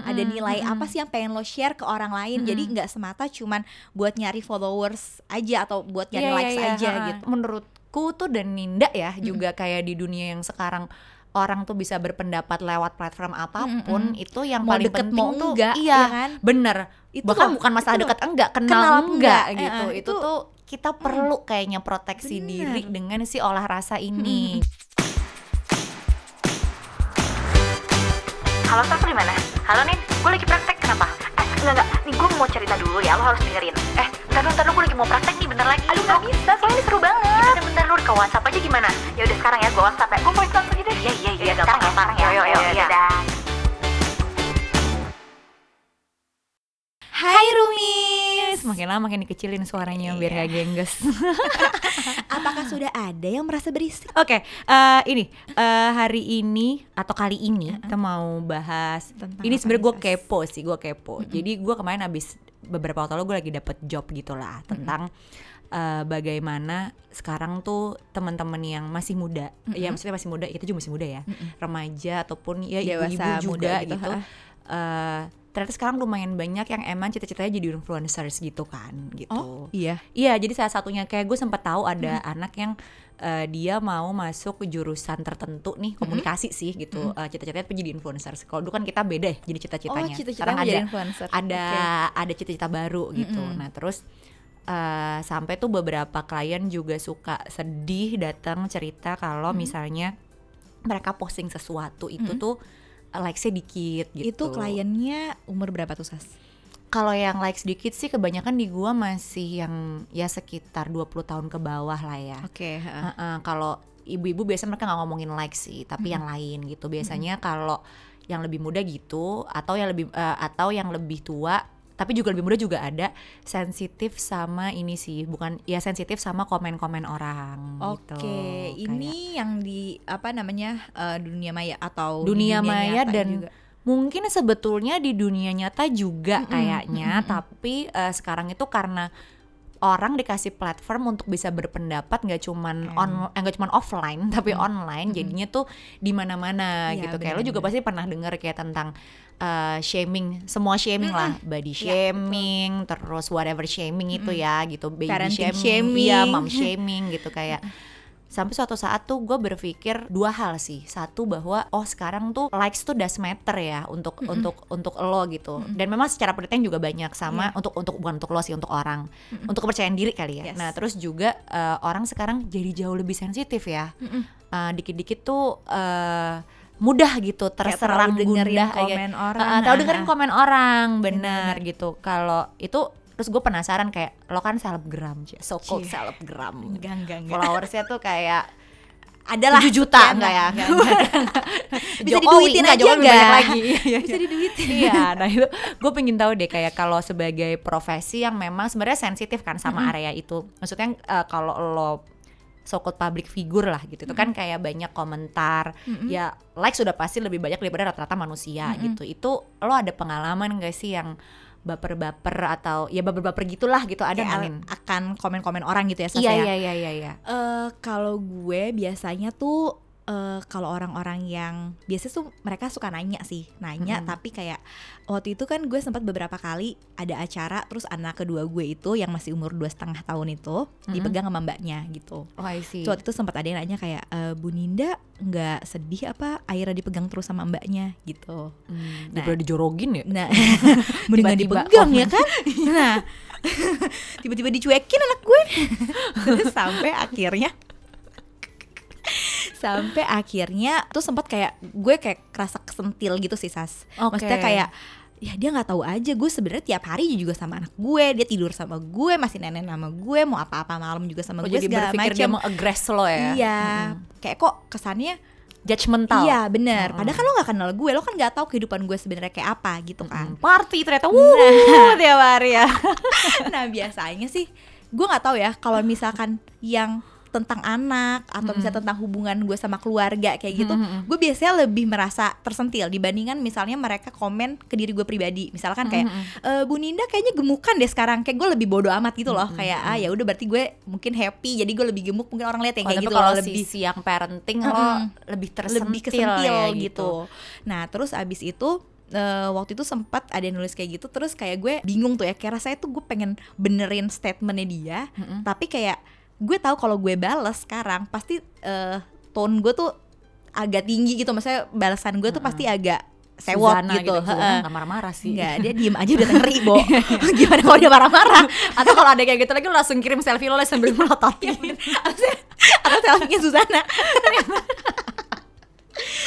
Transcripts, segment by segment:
ada nilai apa sih yang pengen lo share ke orang lain? Jadi nggak semata cuman buat nyari followers aja atau buat nyari Iya, iya, likes iya, aja ha-ha. gitu. Menurutku tuh dan Ninda ya juga kayak di dunia yang sekarang orang tuh bisa berpendapat lewat platform apa pun itu yang Mau paling deket, penting mau tuh enggak, iya ya kan? bener. Itu bahkan loh, bukan masalah itu deket enggak kenal, Kenal enggak, enggak, gitu. Eh, eh, itu itu- tuh kita perlu kayaknya proteksi Bener. diri dengan si olah rasa ini Halo Saf, lu di mana? Halo Nin, gue lagi praktek, kenapa? Eh, enggak, enggak, nih gue mau cerita dulu ya, lo harus dengerin. Eh, bentar dulu, bentar dulu, gue lagi mau praktek nih, bentar lagi. Aduh, gak bisa, soalnya ini seru banget. Ya udah, bentar dulu, ke WhatsApp aja gimana? Ya udah sekarang ya, gue WhatsApp ya. Gue voice aja deh. Iya, iya, iya, gampang, gampang. ya. Yo, yo, yo, dadah Hai Rumis makin lama makin dikecilin suaranya biar Iya. gak gengges apakah sudah ada yang merasa berisik Oke, eh, ini eh, hari ini atau kali ini kita mau bahas. Tentang ini sebenarnya gue kepo sih, gue kepo. Jadi gue kemarin abis beberapa waktu lalu gue lagi dapet job gitulah tentang eh, bagaimana sekarang tuh teman-teman yang masih muda, ya maksudnya masih muda, kita juga masih muda ya, remaja ataupun ya ibu-ibu muda juga gitu, gitu. ha. Ternyata sekarang lumayan banyak yang emang cita-citanya jadi influencers gitu kan, gitu. oh iya Iya, jadi salah satunya kayak gue sempat tahu ada anak yang eh, dia mau masuk ke jurusan tertentu nih komunikasi sih gitu. Eh, cita-citanya tuh jadi influencer. Kalau dulu kan kita beda ya jadi cita-citanya. oh cita-cita Sekarang ada influencer ada Oke. ada cita-cita baru gitu. Nah terus eh, sampai tuh beberapa klien juga suka sedih datang cerita kalau misalnya mereka posting sesuatu itu tuh eh, likes-nya dikit gitu. itu kliennya umur berapa tuh sas Kalau yang like sedikit sih kebanyakan di gua masih yang ya sekitar 20 tahun ke bawah lah ya. oke Heeh, kalau ibu-ibu biasanya mereka nggak ngomongin like sih, tapi yang lain gitu. Biasanya kalau yang lebih muda gitu atau yang lebih eh, atau yang lebih tua tapi juga lebih muda juga ada sensitif sama ini sih bukan ya sensitif sama komen-komen orang Oke, gitu. Kayak ini yang di apa namanya eh, dunia maya atau di dunia maya dan juga? mungkin sebetulnya di dunia nyata juga kayaknya tapi eh, sekarang itu karena orang dikasih platform untuk bisa berpendapat nggak cuman on eh, nggak cuman offline tapi online jadinya tuh di mana-mana Iya, gitu kayak lo juga bener-bener. pasti pernah dengar kayak tentang eh, shaming semua shaming lah. Body shaming terus whatever shaming itu ya gitu. Baby Parenting shaming, iya shaming. mom shaming gitu kayak. Sampai suatu saat tuh gue berpikir dua hal sih. Satu bahwa oh sekarang tuh likes tuh does matter ya untuk untuk untuk lo gitu. Dan memang secara penelitian juga banyak sama untuk untuk bukan untuk lo sih untuk orang. Untuk kepercayaan diri kali ya. Yes. nah terus juga eh, orang sekarang jadi jauh lebih sensitif ya. Eh, dikit-dikit tuh eh, mudah gitu terserang terlalu dengerin gundah komen kayak- orang, Eh, eh, tahu ah, dengerin komen orang benar gitu kalau itu terus gue penasaran kayak lo kan selebgram so called Cie. selebgram enggak enggak enggak followersnya tuh kayak adalah 7 juta sekian enggak ya? enggak, enggak, enggak. bisa Jokowi, diduitin enggak, aja Jokowi enggak banyak lagi. Bisa diduitin iya, nah itu gue pengen tahu deh kayak kalau sebagai profesi yang memang sebenarnya sensitif kan sama area itu. Maksudnya eh, kalau lo so-called public figure lah gitu, itu kan kayak banyak komentar, ya like sudah pasti lebih banyak daripada rata-rata manusia gitu. Itu lo ada pengalaman gak sih yang baper-baper atau ya baper-baper gitulah gitu ada nggak, Nin? akan komen-komen orang gitu ya Sas, Iya ya? iya iya iya iya. Eh, kalau gue biasanya tuh eh, kalau orang-orang yang biasa tuh mereka suka nanya sih nanya tapi kayak waktu itu kan gue sempat beberapa kali ada acara terus anak kedua gue itu yang masih umur dua setengah tahun itu dipegang sama mbaknya gitu Oh I see. Terus waktu itu sempat ada yang nanya kayak "Eh, Bu Ninda nggak sedih apa akhirnya dipegang terus sama mbaknya gitu Hmm, Nah. daripada dijorogin ya. Nah, mendingan dipegang ya komen. kan? Nah, tiba-tiba dicuekin anak gue. Terus sampai akhirnya sampai akhirnya tuh sempat kayak gue kayak kerasa kesentil gitu sih Sas. Oke. Maksudnya kayak ya dia nggak tahu aja gue sebenarnya tiap hari juga sama anak gue dia tidur sama gue masih nenek sama gue mau apa-apa malam juga sama Oh, gue jadi segala berpikir dia macam mengagres lo ya. iya kayak kok kesannya Judgmental. iya bener padahal kan lo nggak kenal gue lo kan nggak tahu kehidupan gue sebenarnya kayak apa gitu kan Hmm, Party ternyata wuh tiap hari ya. nah biasanya sih gue nggak tahu ya kalau misalkan yang tentang anak atau misalnya tentang hubungan gue sama keluarga kayak gitu gue biasanya lebih merasa tersentil dibandingkan misalnya mereka komen ke diri gue pribadi. Misalkan kayak "Eh, Bu Ninda kayaknya gemukan deh sekarang. Kayak gue lebih bodoh amat gitu loh. Kayak ah ya udah berarti gue mungkin happy jadi gue lebih gemuk. Mungkin orang lihat yang Oh, kayak gitu kalau loh lebih sisi yang parenting lo Mm-mm. lebih tersentil lebih kesentil ya, gitu. Nah, terus abis itu eh, waktu itu sempat ada yang nulis kayak gitu terus kayak gue bingung tuh ya kayak rasanya tuh gue pengen benerin statementnya dia Mm-mm. tapi kayak gue tahu kalau gue bales sekarang pasti eh, tone gue tuh agak tinggi gitu maksudnya balasan gue tuh pasti agak sewot Suzana gitu, Suzana Heeh. nggak marah-marah sih Enggak, dia diem aja udah ngeri, Bo. Gimana kalau dia marah-marah? atau kalau ada kayak gitu lagi lu langsung kirim selfie lo sambil melototin Atau selfie-nya Susana.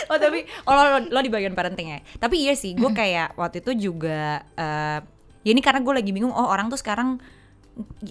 oh tapi oh, lo, lo, lo di bagian parenting ya tapi iya sih gue kayak waktu itu juga eh, ya ini karena gue lagi bingung oh orang tuh sekarang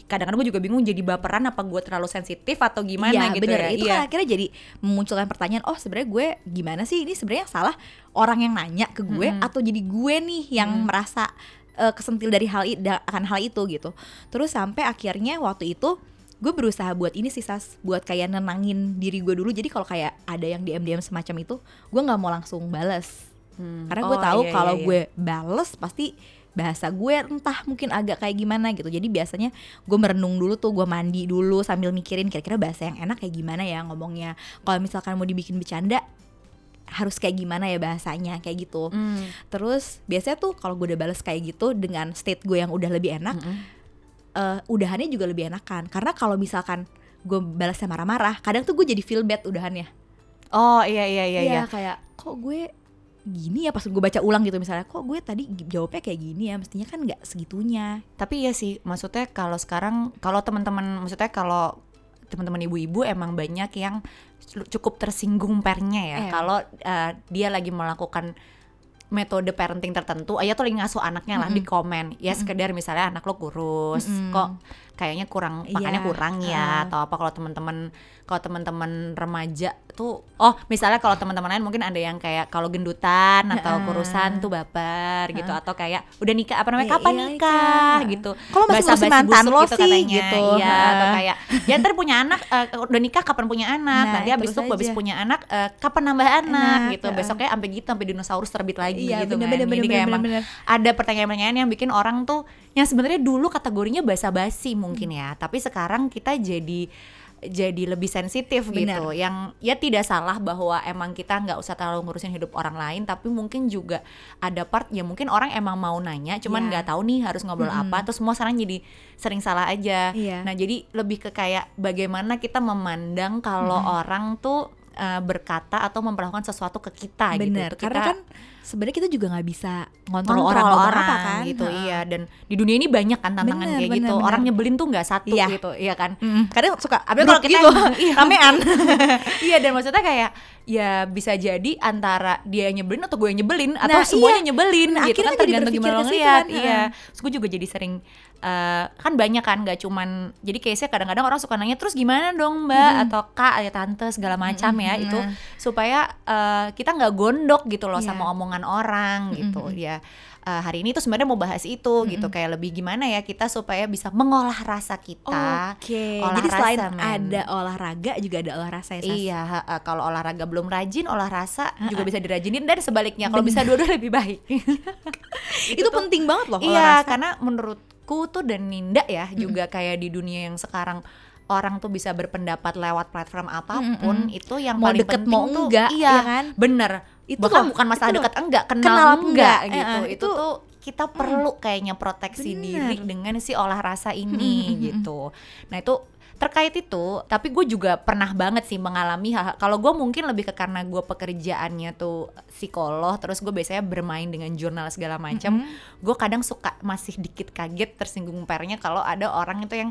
kadang-kadang gue juga bingung jadi baperan apa gue terlalu sensitif atau gimana Iya, gitu bener. ya Itu iya. kan akhirnya jadi memunculkan pertanyaan, oh sebenarnya gue gimana sih? Ini sebenarnya salah orang yang nanya ke gue Mm-mm. atau jadi gue nih yang merasa eh, kesentil dari hal akan hal itu gitu. Terus sampai akhirnya waktu itu gue berusaha buat ini sih sas buat kayak nenangin diri gue dulu jadi kalau kayak ada yang dm dm semacam itu gue nggak mau langsung bales Hmm. karena gue Oh, tahu iya, kalau iya, iya. gue bales pasti bahasa gue entah mungkin agak kayak gimana gitu jadi biasanya gue merenung dulu tuh gue mandi dulu sambil mikirin kira-kira bahasa yang enak kayak gimana ya ngomongnya kalau misalkan mau dibikin bercanda harus kayak gimana ya bahasanya kayak gitu Hmm. terus biasanya tuh kalau gue udah bales kayak gitu dengan state gue yang udah lebih enak Mm-mm. eh, udahannya juga lebih enakan karena kalau misalkan gue balasnya marah-marah kadang tuh gue jadi feel bad udahannya oh iya iya iya, iya. kayak kok gue gini ya pas gue baca ulang gitu misalnya kok gue tadi jawabnya kayak gini ya? Mestinya kan nggak segitunya. Tapi iya sih, maksudnya kalau sekarang kalau teman-teman maksudnya kalau teman-teman ibu-ibu emang banyak yang cukup tersinggung pernya ya. Iya. kalau eh, dia lagi melakukan metode parenting tertentu, ayah tuh lagi ngasuh anaknya lah di komen, ya sekedar misalnya anak lo kurus, Mm-mm. kok kayaknya kurang makannya Iya, kurang ya, ah. atau apa kalau teman-teman kalau teman-teman remaja tuh, oh misalnya kalau teman-teman lain mungkin ada yang kayak kalau gendutan atau kurusan tuh baper gitu, atau kayak udah nikah apa namanya Iya, kapan iya, nikah nikah. gitu, Kalau masih Basa-basi ngurusin mantan lo gitu sih, katanya, gitu. iya, Ha. atau kayak ya ntar punya anak, eh, udah nikah kapan punya anak, Nah, nanti habis itu habis punya anak eh, kapan nambah anak, gitu, besoknya sampai gitu sampai dinosaurus terbit lagi Iya, gitu bener, kan, bener, jadi bener, kayak bener, emang bener. ada pertanyaan-pertanyaan yang bikin orang tuh yang sebenarnya dulu kategorinya basa-basi mungkin Hmm. ya tapi sekarang kita jadi jadi lebih sensitif gitu yang ya tidak salah bahwa emang kita nggak usah terlalu ngurusin hidup orang lain tapi mungkin juga ada part ya mungkin orang emang mau nanya cuman Iya. nggak tahu nih harus ngobrol Mm-mm. apa terus semua sekarang jadi sering salah aja Iya. nah jadi lebih ke kayak bagaimana kita memandang kalau orang tuh eh, berkata atau memperlakukan sesuatu ke kita gitu bener Itu karena kita- kan sebenarnya kita juga nggak bisa ngontrol, orang orang, apa kan gitu Ha. iya dan di dunia ini banyak kan tantangan Bener, kayak bener, gitu bener. orang nyebelin tuh nggak satu Iya. gitu iya kan Mm-mm. kadang suka Tapi kalau kita gitu iya. ramean iya dan maksudnya kayak ya bisa jadi antara dia yang nyebelin atau gue yang nyebelin atau Nah, semuanya iya. nyebelin Nah, gitu kan tergantung gimana lo ngeliat kan, iya terus gue juga jadi sering eh, kan banyak kan nggak cuman jadi case-nya kadang-kadang orang suka nanya terus gimana dong mbak atau kak ya tante segala macam ya Mm-mm. itu supaya eh, kita nggak gondok gitu loh Iya. sama omongan orang gitu ya Eh, hari ini tuh sebenarnya mau bahas itu gitu kayak lebih gimana ya kita supaya bisa mengolah rasa kita Oke, olah jadi selain rasa, men. ada olahraga juga ada olah rasa ya Sas? Iya, ha, kalau olahraga belum rajin, olah rasa juga bisa dirajinin dan sebaliknya. Kalau bisa dua-dua lebih baik. itu, penting banget loh iya, rasa. karena menurutku tuh dan Ninda ya juga kayak di dunia yang sekarang orang tuh bisa berpendapat lewat platform apa pun itu yang Mau paling deket, penting mau tuh enggak, iya ya kan? bener Itu bahkan loh, bukan masalah dekat enggak kenal, Kenal enggak, enggak, gitu. eh, itu, itu- tuh kita perlu kayaknya proteksi Bener. diri dengan si olah rasa ini gitu. Nah itu terkait itu tapi gue juga pernah banget sih mengalami hal kalau gue mungkin lebih ke karena gue pekerjaannya tuh psikolog terus gue biasanya bermain dengan jurnal segala macam gue kadang suka masih dikit kaget tersinggung pernya kalau ada orang itu yang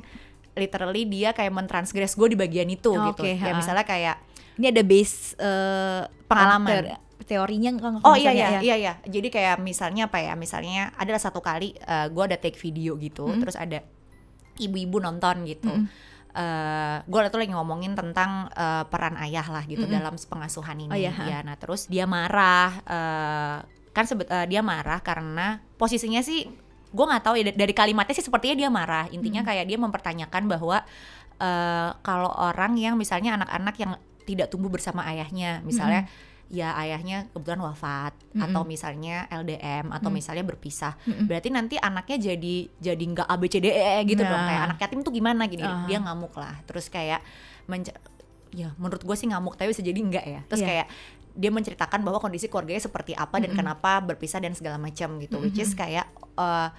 literally dia kayak mentransgress gue di bagian itu Oh, gitu. Oke, ya ha. misalnya kayak ini ada base eh, Pengalaman. Teori- teorinya kalau Oh iya iya ya. iya iya. Jadi kayak misalnya apa ya? Misalnya adalah satu kali eh, gua ada take video gitu, Hmm. terus ada ibu-ibu nonton gitu. Mm. Eh, gue tuh lagi ngomongin tentang eh, peran ayah lah gitu Mm-mm. dalam pengasuhan ini. Oh, iya, Ya, nah terus dia marah, eh, kan sebet eh, dia marah karena posisinya sih gue nggak tahu ya da- dari kalimatnya sih sepertinya dia marah. Intinya Hmm. kayak dia mempertanyakan bahwa eh, kalau orang yang misalnya anak-anak yang tidak tumbuh bersama ayahnya, misalnya ya ayahnya kebetulan wafat Mm-mm. atau misalnya LDM atau Mm. misalnya berpisah Mm-mm. berarti nanti anaknya jadi jadi nggak A B C D E E gitu dong Nah. kayak anak yatim tuh gimana gini Ah. dia ngamuk lah terus kayak ya menurut gue sih ngamuk tapi bisa jadi enggak ya terus Iya. kayak dia menceritakan bahwa kondisi keluarganya seperti apa dan kenapa berpisah dan segala macam gitu which is kayak eh,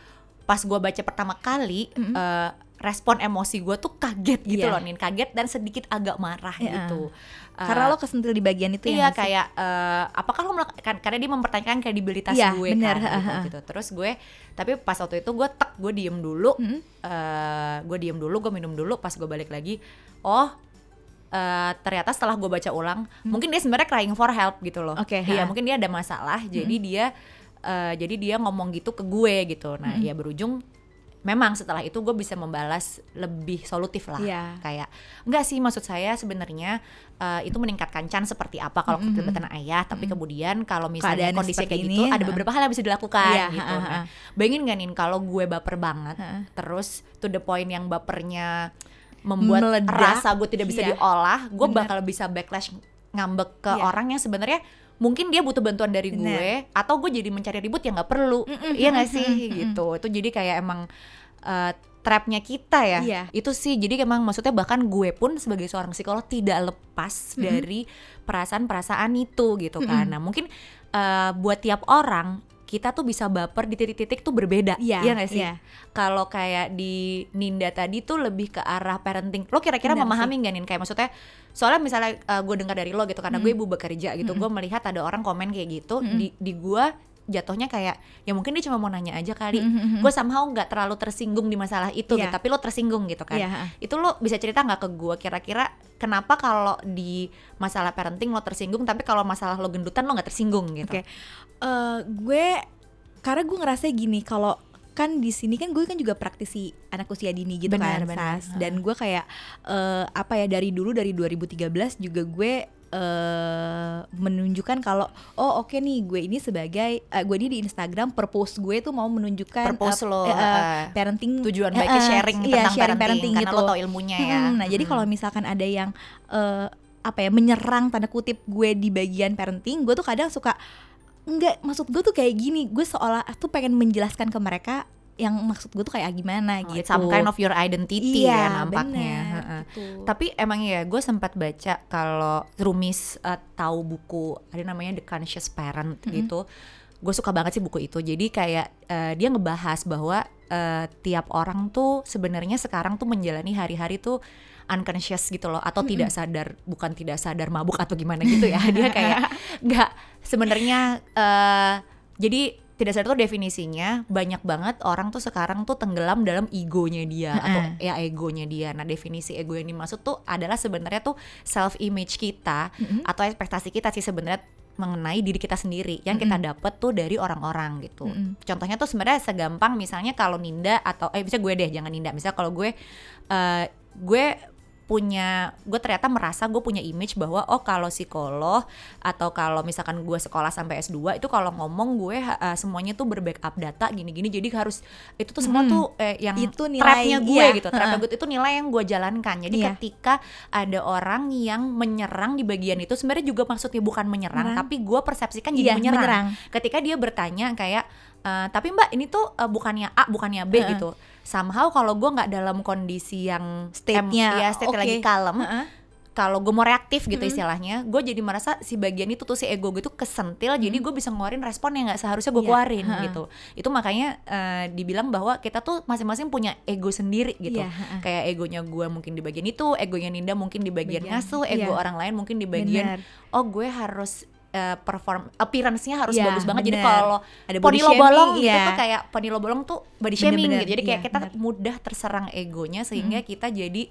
pas gue baca pertama kali eh, respon emosi gue tuh kaget gitu Iya. loh nin kaget dan sedikit agak marah Iya. gitu Eh, Karena lo kesentil di bagian itu iya ya nggak sih? kayak eh, apakah lo melakukan karena dia mempertanyakan kredibilitas Iya, gue benar, kan gitu, gitu. terus gue tapi pas waktu itu gue tek gue diem dulu Mm-mm. eh gue diem dulu gue minum dulu pas gue balik lagi oh eh, ternyata setelah gue baca ulang mungkin dia sebenarnya crying for help gitu loh Hmm. Oke, iya mungkin dia ada masalah jadi dia eh, jadi dia ngomong gitu ke gue gitu nah Hmm. ya berujung memang setelah itu gue bisa membalas lebih solutif lah Iya. kayak enggak sih maksud saya sebenarnya eh, itu meningkatkan chance seperti apa kalau Mm-mm. keterlibatan ayah tapi kemudian kalau misalnya Keadaannya kondisi kayak gitu ini, ada ha. beberapa hal yang bisa dilakukan Iya, gitu ha, nah bayangin gak nih kalau gue baper banget Ha. terus to the point yang bapernya membuat Meledak. rasa gue tidak bisa Iya. diolah gue bakal bisa backlash ngambek ke Iya. orang yang sebenarnya mungkin dia butuh bantuan dari Bener. gue atau gue jadi mencari ribut yang nggak perlu. Iya gak mm-mm, sih? gitu. Itu jadi kayak emang eh, trapnya kita ya. Iya. itu sih jadi emang maksudnya bahkan gue pun sebagai seorang psikolog tidak lepas dari perasaan-perasaan itu gitu kan. Mm-mm. nah mungkin eh, buat tiap orang kita tuh bisa baper di titik-titik tuh berbeda. Iya, iya gak sih? iya. kalau kayak di Ninda tadi tuh lebih ke arah parenting. Lo kira-kira Benar memahami gak nih kayak maksudnya soalnya misalnya uh, gue dengar dari lo gitu karena gue ibu bekerja gitu gue melihat ada orang komen kayak gitu di di gue jatuhnya kayak ya mungkin dia cuma mau nanya aja kali Mm-mm. gue somehow nggak terlalu tersinggung di masalah itu Iya. gitu, tapi lo tersinggung gitu kan ha. itu lo bisa cerita nggak ke gue kira-kira kenapa kalau di masalah parenting lo tersinggung tapi kalau masalah lo gendutan lo nggak tersinggung gitu Oke. Eh, gue karena gue ngerasa gini kalau kan di sini kan gue kan juga praktisi anak usia dini gitu Benar, kan benar. Sas. dan gue kayak eh, apa ya dari dulu dari 2013 juga gue eh menunjukkan kalau oh oke nih gue ini sebagai eh, gue ini di Instagram purpose gue tuh mau menunjukkan Purpose eh, lo, eh, eh, parenting tujuan baiknya sharing iya, tentang sharing parenting, karena gitu. lo tau ilmunya ya Hmm, nah jadi Hmm. kalau misalkan ada yang eh, apa ya menyerang tanda kutip gue di bagian parenting gue tuh kadang suka enggak maksud gue tuh kayak gini gue seolah tuh pengen menjelaskan ke mereka yang maksud gue tuh kayak gimana Oh, gitu some kind of your identity iya, ya nampaknya bener, Heeh. gitu. Tapi emang ya gue sempat baca kalau Rumis eh, tahu buku ada namanya The Conscious Parent gitu. Gue suka banget sih buku itu. Jadi kayak eh, dia ngebahas bahwa eh, tiap orang tuh sebenarnya sekarang tuh menjalani hari-hari tuh unconscious gitu loh atau tidak sadar bukan tidak sadar mabuk atau gimana gitu ya. dia kayak nggak sebenarnya eh, jadi tidak sadar tuh definisinya banyak banget orang tuh sekarang tuh tenggelam dalam egonya dia atau ya egonya dia. Nah definisi ego yang dimaksud tuh adalah sebenarnya tuh self image kita atau ekspektasi kita sih sebenarnya mengenai diri kita sendiri yang kita dapet tuh dari orang-orang gitu. Mm-mm. Contohnya tuh sebenarnya segampang misalnya kalau Ninda atau eh bisa gue deh jangan Ninda. Misalnya kalau gue eh, gue punya gue ternyata merasa gue punya image bahwa oh kalau psikolog atau kalau misalkan gue sekolah sampai S2 itu kalau ngomong gue eh, semuanya tuh berbackup data gini-gini jadi harus itu tuh semua Mm-mm. tuh eh, yang Itu nilai, trapnya gue iya, gitu trapnya gue itu nilai yang gue jalankan jadi Iya. ketika ada orang yang menyerang di bagian itu sebenarnya juga maksudnya bukan menyerang Menyerang. tapi gue persepsikan jadi Iya, menyerang. menyerang. ketika dia bertanya kayak "Eh, tapi mbak ini tuh eh, bukannya A bukannya B Heeh. gitu somehow kalau gue nggak dalam kondisi yang State-nya, ya state oke. lagi kalem Heeh. kalau gue mau reaktif gitu Mm-mm. istilahnya gue jadi merasa si bagian itu tuh si ego gue tuh kesentil jadi gue bisa ngeluarin respon yang nggak seharusnya gue Iya, keluarin gitu itu makanya eh, dibilang bahwa kita tuh masing-masing punya ego sendiri gitu Iya, heeh. kayak egonya gue mungkin di bagian itu egonya Ninda mungkin di bagian, Bagian, ngasuh ego iya. orang lain mungkin di bagian Benar. oh gue harus eh, perform appearance-nya harus Iya, bagus banget jadi benar. kalau Ada poni body lo bolong shaming, gitu iya. tuh kayak poni lo bolong tuh body shaming Bener-bener, gitu jadi kayak iya, kita bener. mudah terserang egonya sehingga kita jadi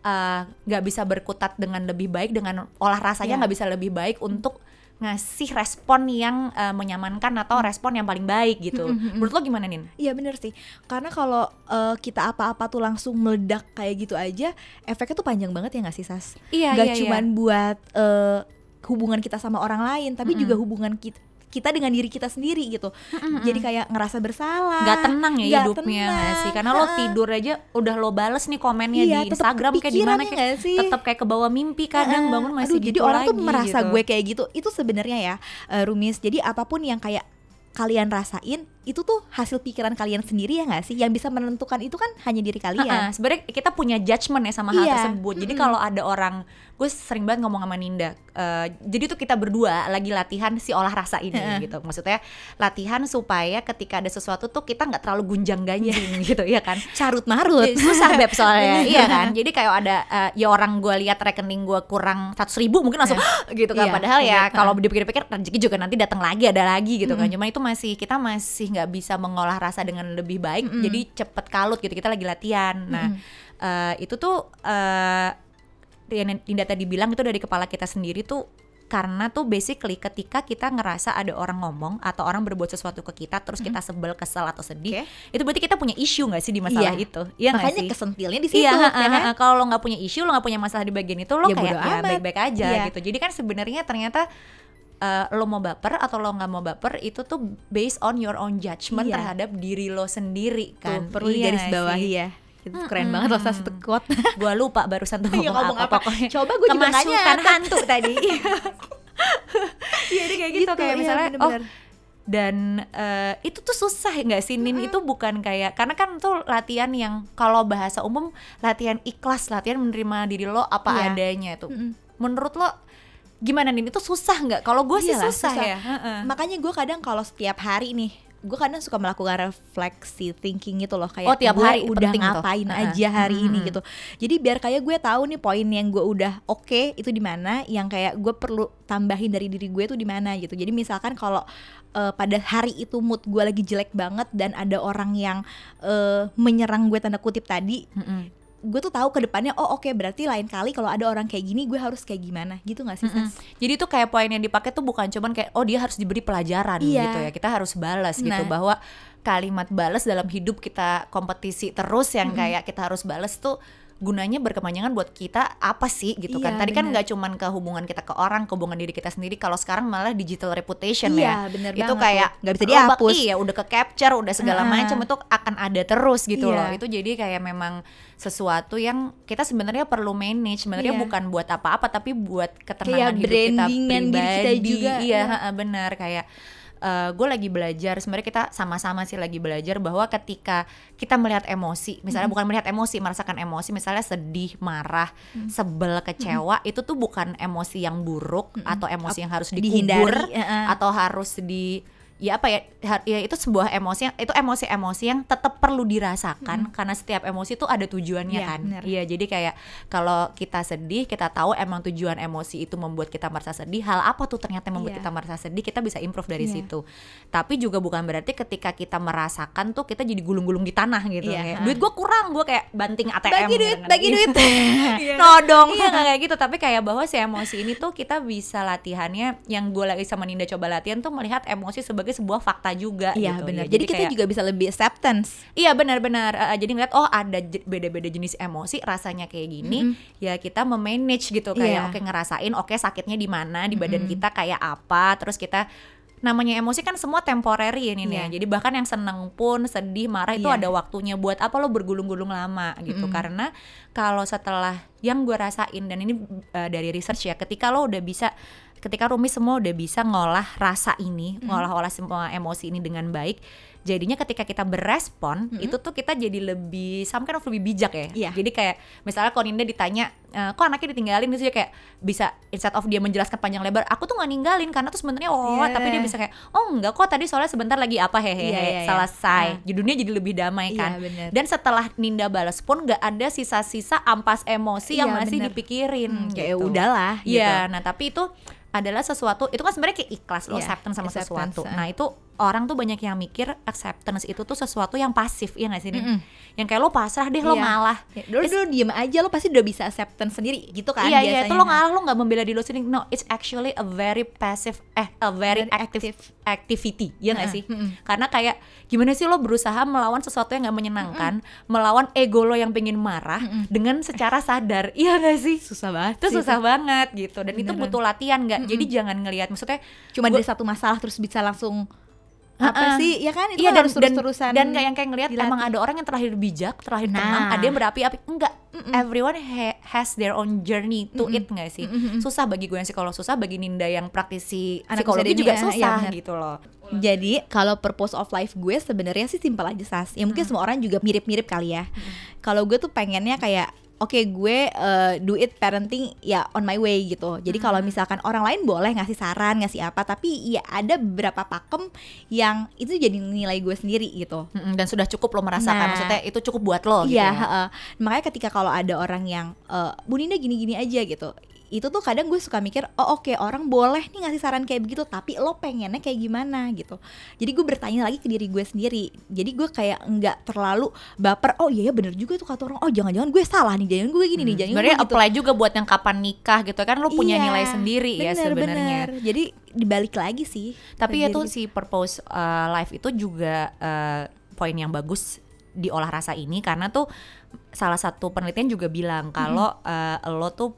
eh, nggak bisa berkutat dengan lebih baik dengan olah rasanya Iya. nggak bisa lebih baik untuk ngasih respon yang eh, menyamankan atau respon yang paling baik gitu. Mm, mm, mm. Menurut lo gimana nin? Iya bener sih, karena kalau eh, kita apa-apa tuh langsung meledak kayak gitu aja, efeknya tuh panjang banget ya nggak sih Sas? Iya, Gak iya, iya. cuman buat eh, hubungan kita sama orang lain, tapi Mm-mm. juga hubungan kita kita dengan diri kita sendiri gitu. Jadi kayak ngerasa bersalah. nggak tenang ya nggak hidupnya tenang, sih karena lo tidur aja udah lo bales nih komennya Iya, di Instagram kayak di mana ya kayak tetap kayak ke bawah mimpi kadang Heeh. bangun masih Aduh, jadi gitu orang tuh lagi merasa gitu. gue kayak gitu itu sebenarnya ya eh, Rumis jadi apa pun yang kayak kalian rasain itu tuh hasil pikiran kalian sendiri ya nggak sih yang bisa menentukan itu kan hanya diri kalian Ha-ha, sebenarnya kita punya judgement ya sama hal Iya. tersebut. Jadi Mm-mm. kalau ada orang, gue sering banget ngomong sama Ninda. eh, jadi tuh kita berdua lagi latihan si olah rasa ini gitu. Maksudnya latihan supaya ketika ada sesuatu tuh kita nggak terlalu gunjang ganjing gitu ya kan. carut marut Ya, susah beb soalnya iya kan jadi kayak ada eh, ya orang gue lihat rekening gue kurang seratus ribu mungkin langsung gitu kan Iya, padahal ya kalau dipikir-pikir rezeki juga nanti datang lagi ada lagi gitu kan Mm-mm. cuma itu masih kita masih nggak bisa mengolah rasa dengan lebih baik Mm-mm. jadi cepet kalut gitu kita lagi latihan nah eh, itu tuh eh yang Dinda tadi bilang itu dari kepala kita sendiri tuh karena tuh basically ketika kita ngerasa ada orang ngomong atau orang berbuat sesuatu ke kita terus kita sebel kesel atau sedih Oke. itu berarti kita punya isu nggak sih di masalah Iya. itu iya nggak makanya sih kesentilnya di situ Iya, ya kan? kalau lo nggak punya isu, lo nggak punya masalah di bagian itu, lo Ya, kayak ya baik-baik aja Iya. gitu. Jadi kan sebenarnya ternyata eh, lo mau baper atau lo nggak mau baper itu tuh based on your own judgment Iya. terhadap diri lo sendiri Tuh, kan. perlu Iya nggak bawahi ya itu keren Mm-mm. banget loh satu quote Gua lupa barusan tuh Iya, ngomong, ngomong apa, apa. pokoknya. Coba gua juga nyatet. hantu tadi. Iya, dia kayak gitu, kayak iya, misalnya oh bener-bener. dan eh, itu tuh susah nggak sih Nin itu bukan kayak karena kan tuh latihan yang kalau bahasa umum latihan ikhlas latihan menerima diri lo apa Iya. adanya itu Mm-mm. menurut lo gimana Nin itu susah nggak kalau gue sih susah, susah. ya Heeh. makanya gue kadang kalau setiap hari nih gue kadang suka melakukan refleksi thinking gitu loh kayak Oh, tiap gue hari udah tuh. ngapain Heeh. aja hari ini Mm-mm. gitu jadi biar kayak gue tahu nih poin yang gue udah oke itu di mana yang kayak gue perlu tambahin dari diri gue tuh di mana gitu jadi misalkan kalau eh, pada hari itu mood gue lagi jelek banget dan ada orang yang eh, menyerang gue tanda kutip tadi Mm-mm. Gue tuh tahu ke depannya oh oke berarti lain kali kalau ada orang kayak gini gue harus kayak gimana gitu nggak sih Mm-mm. Sas? Jadi tuh kayak poin yang dipakai tuh bukan cuman kayak oh dia harus diberi pelajaran Iya. gitu ya. Kita harus balas gitu Nah. bahwa kalimat balas dalam hidup kita kompetisi terus yang Mm-mm. kayak kita harus balas tuh gunanya berkepanjangan buat kita apa sih gitu kan. Iya, Tadi kan bener. nggak cuman ke hubungan kita ke orang, ke hubungan diri kita sendiri. Kalau sekarang malah digital reputation Iya, ya. bener itu banget kayak. Nggak bisa dihapus. Iya, udah ke capture, udah segala Heeh. macam itu akan ada terus gitu Iya. loh. Itu jadi kayak memang sesuatu yang kita sebenarnya perlu manage. Sebenarnya Iya. bukan buat apa-apa tapi buat ketenangan Kayak hidup kita brandingan diri kita pribadi. juga, Iya, iya. benar kayak gue lagi belajar sebenarnya kita sama-sama sih lagi belajar bahwa ketika kita melihat emosi misalnya bukan melihat emosi merasakan emosi misalnya sedih marah sebel kecewa itu tuh bukan emosi yang buruk atau emosi yang harus dikubur Dihindari, atau harus di ya apa ya ya itu sebuah emosi yang itu emosi-emosi yang tetap perlu dirasakan karena setiap emosi itu ada tujuannya Iya, kan iya jadi kayak kalau kita sedih kita tahu emang tujuan emosi itu membuat kita merasa sedih hal apa tuh ternyata yang membuat Iya. kita merasa sedih kita bisa improve dari Iya. situ tapi juga bukan berarti ketika kita merasakan tuh kita jadi gulung-gulung di tanah gitu Iya, kayak ha. duit gua kurang gua kayak banting ATM bagi gitu duit kan. bagi Iya. duit nodong iya nggak kayak gitu tapi kayak bahwa si emosi ini tuh kita bisa latihannya yang gue lagi sama Ninda coba latihan tuh melihat emosi sebagai sebuah fakta juga iya gitu. benar Ya, jadi, kita kayak- juga bisa lebih acceptance Iya benar-benar Uh, jadi ngeliat oh ada beda-beda jenis emosi rasanya kayak gini ya kita memanage gitu kayak Iya. oke ngerasain oke sakitnya di mana di badan Mm-mm. kita kayak apa terus kita namanya emosi kan semua temporary ya Nin ya. Iya. Jadi bahkan yang seneng pun sedih marah itu Iya. ada waktunya buat apa lo bergulung-gulung lama gitu Mm-mm. karena kalau setelah yang gue rasain dan ini uh, dari research ya ketika lo udah bisa ketika Rumi semua udah bisa ngolah rasa ini ngolah-olah semua emosi ini dengan baik jadinya ketika kita berespon Mm-mm. itu tuh kita jadi lebih kind of lebih bijak ya Iya. jadi kayak misalnya kalau Ninda ditanya "Eh, kok anaknya ditinggalin dia kayak bisa instead of dia menjelaskan panjang lebar aku tuh nggak ninggalin karena tuh sebenarnya oh Iya. tapi dia bisa kayak oh enggak kok tadi soalnya sebentar lagi apa hehehe Iya, iya, iya. selesai Ah. judulnya jadi lebih damai Iya, kan bener. dan setelah Ninda balas pun nggak ada sisa-sisa ampas emosi yang Iya, masih bener. dipikirin Hmm, kayak gitu. udahlah gitu. Iya, nah tapi itu adalah sesuatu itu kan sebenarnya kayak ikhlas lo Iya, acceptance sama acceptance, sesuatu. ah. Nah, itu orang tuh banyak yang mikir acceptance itu tuh sesuatu yang pasif ya nggak sih Nin? Mm-mm. Yang kayak lo pasrah deh lo Iya. ngalah. Ya, dulu dulu diem aja lo pasti udah bisa acceptance sendiri gitu kan iya iya itu lo ngalah lo nggak membela diri lo sendiri. No, it's actually a very passive eh a very, Very active, active. activity ya nggak Heeh, sih? mm-mm. Karena kayak gimana sih lo berusaha melawan sesuatu yang nggak menyenangkan, melawan ego lo yang pengen marah dengan secara sadar, iya nggak sih? susah banget itu sih susah banget gitu dan itu Beneran. butuh latihan nggak jadi jangan ngelihat maksudnya cuma gua- dari satu masalah terus bisa langsung apa Ha-ha. sih ya kan itu Iya kan dan harus dan terus-terusan dan kayak yang kayak ngelihat emang ada orang yang terlahir bijak, terlahir tenang, Nah. ada yang berapi-api. Enggak, everyone ha- has their own journey to it nggak sih? Susah bagi gue yang psikolog susah, bagi Ninda yang praktisi Anak psikologi juga ya, susah benar. gitu loh. Jadi kalau purpose of life gue sebenarnya sih simpel aja sas. Ya mungkin semua orang juga mirip-mirip kali ya. Kalau gue tuh pengennya kayak oke gue uh, do it parenting ya on my way gitu. Jadi kalau misalkan orang lain boleh ngasih saran, ngasih apa, tapi ya ada beberapa pakem yang itu jadi nilai gue sendiri gitu. Mm-mm, Dan sudah cukup lo merasakan, Nah. maksudnya itu cukup buat lo gitu Iya, ya. heeh. makanya ketika kalau ada orang yang eh, Bu Ninda gini-gini aja gitu. Itu tuh kadang gue suka mikir, oh oke orang boleh nih ngasih saran kayak begitu, tapi lo pengennya kayak gimana gitu. Jadi gue bertanya lagi ke diri gue sendiri. Jadi gue kayak nggak terlalu baper. Oh iya ya bener juga tuh kata orang. Oh jangan-jangan gue salah nih, jangan gue gini nih, jangan Sebenarnya gue gitu. apply juga buat yang kapan nikah gitu kan lo punya Iya, nilai sendiri ya bener, sebenarnya. bener. Jadi dibalik lagi sih. Tapi ya tuh si purpose uh, life itu juga uh, poin yang bagus di olah rasa ini karena tuh salah satu penelitian juga bilang kalau uh, lo tuh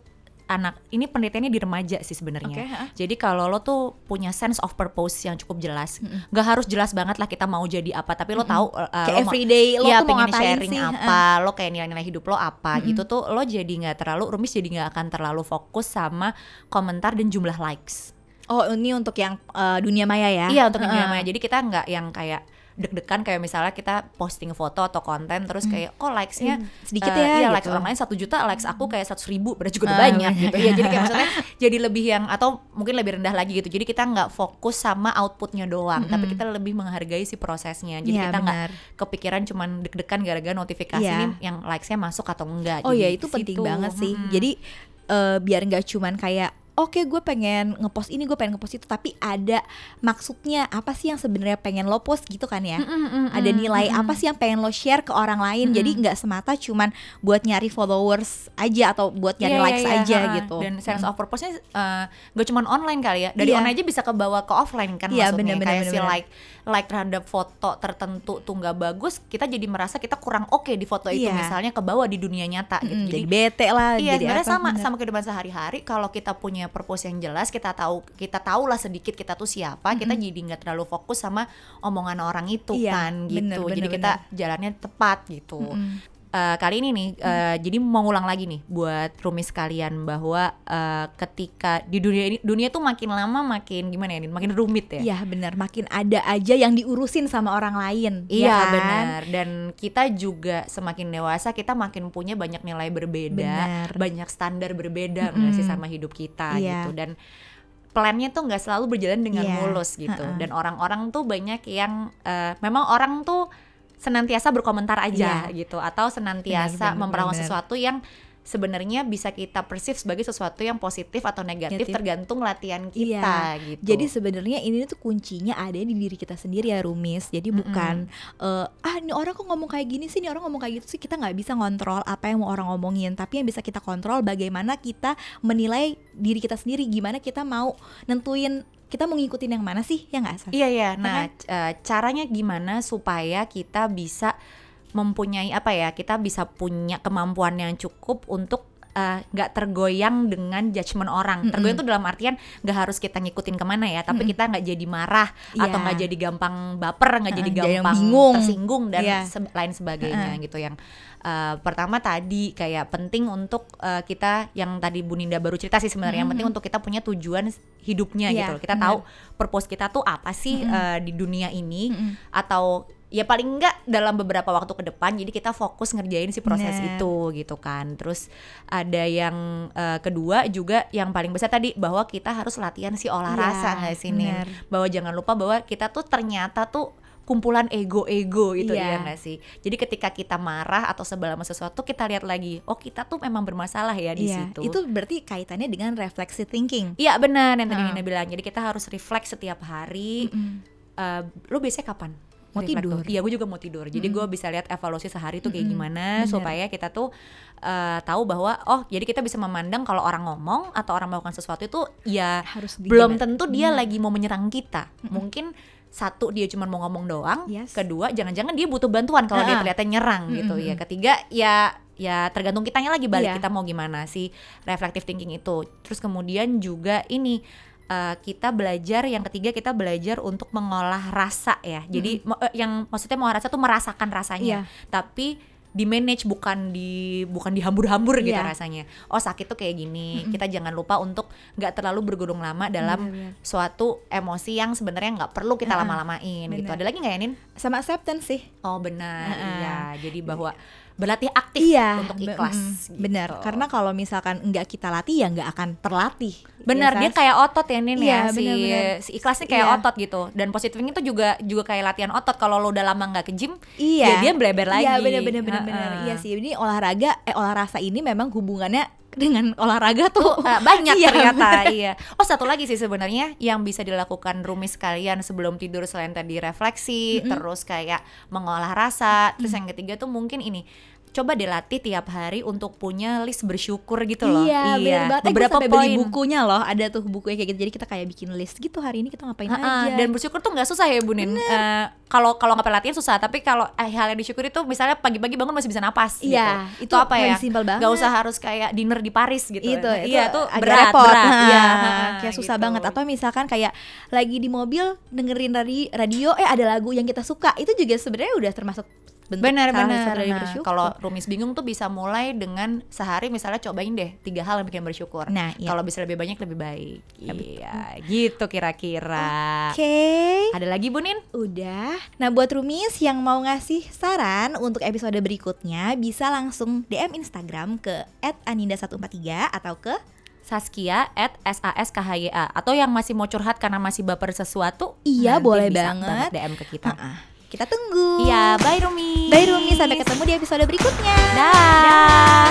anak ini penelitiannya di remaja sih sebenarnya. Oke, ha. Jadi kalau lo tuh punya sense of purpose yang cukup jelas, nggak harus jelas banget lah kita mau jadi apa, tapi lo tahu uh, Kayak lo mau- everyday lo Iya, tuh mau pengen ngapain sharing sih? apa, lo kayak nilai-nilai hidup lo apa gitu tuh lo jadi nggak terlalu rumis jadi nggak akan terlalu fokus sama komentar dan jumlah likes. Oh ini untuk yang eh, dunia maya ya? Iya untuk yang Heeh. namanya. Jadi kita nggak yang kayak deg-degan kayak misalnya kita posting foto atau konten terus kayak kok likesnya Hmm, sedikit eh, ya, iya gitu. likes orang lain satu juta likes aku kayak seratus ribu berarti juga udah Ah, banyak bener. gitu ya jadi kayak maksudnya jadi lebih yang atau mungkin lebih rendah lagi gitu jadi kita nggak fokus sama outputnya doang tapi kita lebih menghargai si prosesnya jadi Iya, kita nggak kepikiran cuman deg-degan gara-gara notifikasi Iya. ini yang likesnya masuk atau enggak Oh Jadi ya itu penting situ. banget sih. Mm-mm. Jadi eh, biar nggak cuman kayak oke gue pengen ngepost ini gue pengen ngepost itu tapi ada maksudnya apa sih yang sebenarnya pengen lo post gitu kan ya Mm-mm, ada mm-mm, nilai apa sih yang pengen lo share ke orang lain jadi nggak semata cuman buat nyari followers aja atto buat nyari Iya, likes iya, aja ha-ha. gitu Dan sense of purpose-nya eh, gak cuma online kali ya. Dari Iya. online aja bisa kebawa ke offline kan Iya, maksudnya. bener, Kayak bener, si bener. like like terhadap foto tertentu tuh nggak bagus, kita jadi merasa kita kurang oke di foto itu misalnya kebawa di dunia nyata Mm, gitu. jadi bete lah Iya, jadi sebenarnya apa, sama bener. sama kehidupan sehari-hari. Kalau kita punya purpose yang jelas, kita tahu kita tahu lah sedikit kita tuh siapa, kita jadi nggak terlalu fokus sama omongan orang itu Iya, kan gitu. bener, jadi bener, kita jalannya tepat gitu. Eh, kali ini nih, eh, jadi mau ngulang lagi nih buat rumis kalian bahwa eh, ketika di dunia ini dunia tuh makin lama makin gimana ya, makin rumit ya. Iya benar makin ada aja yang diurusin sama orang lain Iya ya kan? benar dan kita juga semakin dewasa kita makin punya banyak nilai berbeda, Benar. banyak standar berbeda nggak sih sama hidup kita Iya. gitu dan plannya tuh nggak selalu berjalan dengan Iya. mulus gitu Ha-ha. dan orang-orang tuh banyak yang eh, memang orang tuh senantiasa berkomentar aja gitu atau senantiasa benar. sesuatu yang sebenarnya bisa kita perceive sebagai sesuatu yang positif atau negatif Negatif. tergantung latihan kita Iya. gitu. Jadi sebenarnya ini tuh kuncinya ada di diri kita sendiri ya Rumis. Jadi bukan eh, ah ini orang kok ngomong kayak gini sih, ini orang ngomong kayak gitu sih. Kita nggak bisa ngontrol apa yang mau orang ngomongin. Tapi yang bisa kita kontrol bagaimana kita menilai diri kita sendiri. Gimana kita mau nentuin kita mau ngikutin yang mana sih ya nggak Sas? Iya ya. Nah, c- eh, caranya gimana supaya kita bisa mempunyai apa ya? Kita bisa punya kemampuan yang cukup untuk eh, nggak tergoyang dengan judgement orang. Tergoyang itu dalam artian nggak harus kita ngikutin ke mana ya, tapi kita nggak jadi marah atau Iya. nggak jadi gampang baper, nggak jadi Heeh, jadi gampang bingung. tersinggung dan Iya. se- lain sebagainya gitu. Yang eh, pertama tadi kayak penting untuk eh, kita yang tadi Bu Ninda baru cerita sih sebenarnya yang penting untuk kita punya tujuan hidupnya Iya, gitu. loh. Kita benar. tahu purpose kita tuh apa sih eh, di dunia ini atau ya paling enggak dalam beberapa waktu ke depan jadi kita fokus ngerjain si proses Benar. itu gitu kan terus ada yang eh, kedua juga yang paling besar tadi bahwa kita harus latihan si olah Iya, rasa nggak sih Nin? bahwa jangan lupa bahwa kita tuh ternyata tuh kumpulan ego-ego itu Iya. ya nggak sih jadi ketika kita marah atau sebel sama sesuatu kita lihat lagi oh kita tuh memang bermasalah ya di Iya, situ itu berarti kaitannya dengan refleksi thinking. Iya benar yang tadi Heeh. Nina bilang. Jadi kita harus refleks setiap hari. Mm-mm. Eh, lo biasanya kapan? Mau tidur. Iya, gue juga mau tidur. Jadi gue bisa lihat evaluasi sehari tuh kayak gimana Bener. supaya kita tuh eh, tahu bahwa oh jadi kita bisa memandang kalau orang ngomong atau orang melakukan sesuatu itu ya Harus belum tentu dia lagi mau menyerang kita. Mungkin satu dia cuma mau ngomong doang. Yes. Kedua jangan-jangan dia butuh bantuan kalau dia Ah. ternyata nyerang gitu ya. Ketiga ya ya tergantung kitanya lagi balik Iya. kita mau gimana sih reflective thinking itu. Terus kemudian juga ini eh, kita belajar yang ketiga kita belajar untuk mengolah rasa ya. Jadi mo- eh, yang maksudnya mengolah rasa tuh merasakan rasanya. Iya. Tapi di manage bukan di bukan dihambur-hambur gitu Iya. rasanya. Oh sakit tuh kayak gini. Kita jangan lupa untuk nggak terlalu bergurung lama dalam Benar-benar. suatu emosi yang sebenarnya nggak perlu kita Ha-ha. lama-lamain gitu. Ada lagi nggak ya Nin? sama acceptance sih Oh benar. Ha-ha. Iya. Jadi bahwa berlatih aktif iya untuk ikhlas. mm, gitu. benar karena kalau misalkan nggak kita latih ya nggak akan terlatih Benar, Ya dia kan? kayak otot ya Nin Iya, ya si, benar-benar. si ikhlas nih kayak Iya. otot gitu. Dan positifnya itu juga juga kayak latihan otot. Kalau lo udah lama nggak ke gym, Iya. ya dia bleber lagi. Iya bener-bener bener-bener. Ha-ha. Iya sih. Ini olahraga eh olah rasa ini memang hubungannya dengan olahraga tuh tuh uh, banyak Iya, ternyata bener. iya. Oh satu lagi sih sebenarnya yang bisa dilakukan rumis kalian sebelum tidur selain tadi refleksi, terus kayak mengolah rasa, terus yang ketiga tuh mungkin ini coba dilatih tiap hari untuk punya list bersyukur gitu loh. Iya, bener banget. Eh, Beberapa sampai beli poin. bukunya loh. Ada tuh bukunya kayak gitu. Jadi kita kayak bikin list gitu hari ini kita ngapain Ha-ha, aja. dan bersyukur tuh nggak susah ya Bunin. Eh, Kalau kalau nggak latihan susah, tapi kalau eh, hal yang disyukuri tuh misalnya pagi-pagi bangun masih bisa napas. Iya, gitu. itu apa ya? simpel banget. Gak usah harus kayak dinner di Paris gitu. itu, itu iya tuh agak berat, repot. berat. Nah, Iya, kayak susah gitu. banget atau misalkan kayak lagi di mobil dengerin dari radio eh ada lagu yang kita suka itu juga sebenarnya udah termasuk bentuk bener salah bener satu dari Nah, bersyukur. kalau rumis bingung tuh bisa mulai dengan sehari misalnya cobain deh tiga hal yang bikin bersyukur Nah, iya. kalau bisa lebih banyak lebih baik iya gitu kira-kira Oke. ada lagi Bunin Udah. Nah, buat Rumis yang mau ngasih saran untuk episode berikutnya bisa langsung DM Instagram ke @aninda143 atau ke Saskia at SASKHYA atau yang masih mau curhat karena masih baper sesuatu Iya, boleh bisa banget. DM ke kita Ah, kita tunggu. iya bye Rumi Bye Rumi, sampai ketemu di episode berikutnya. dah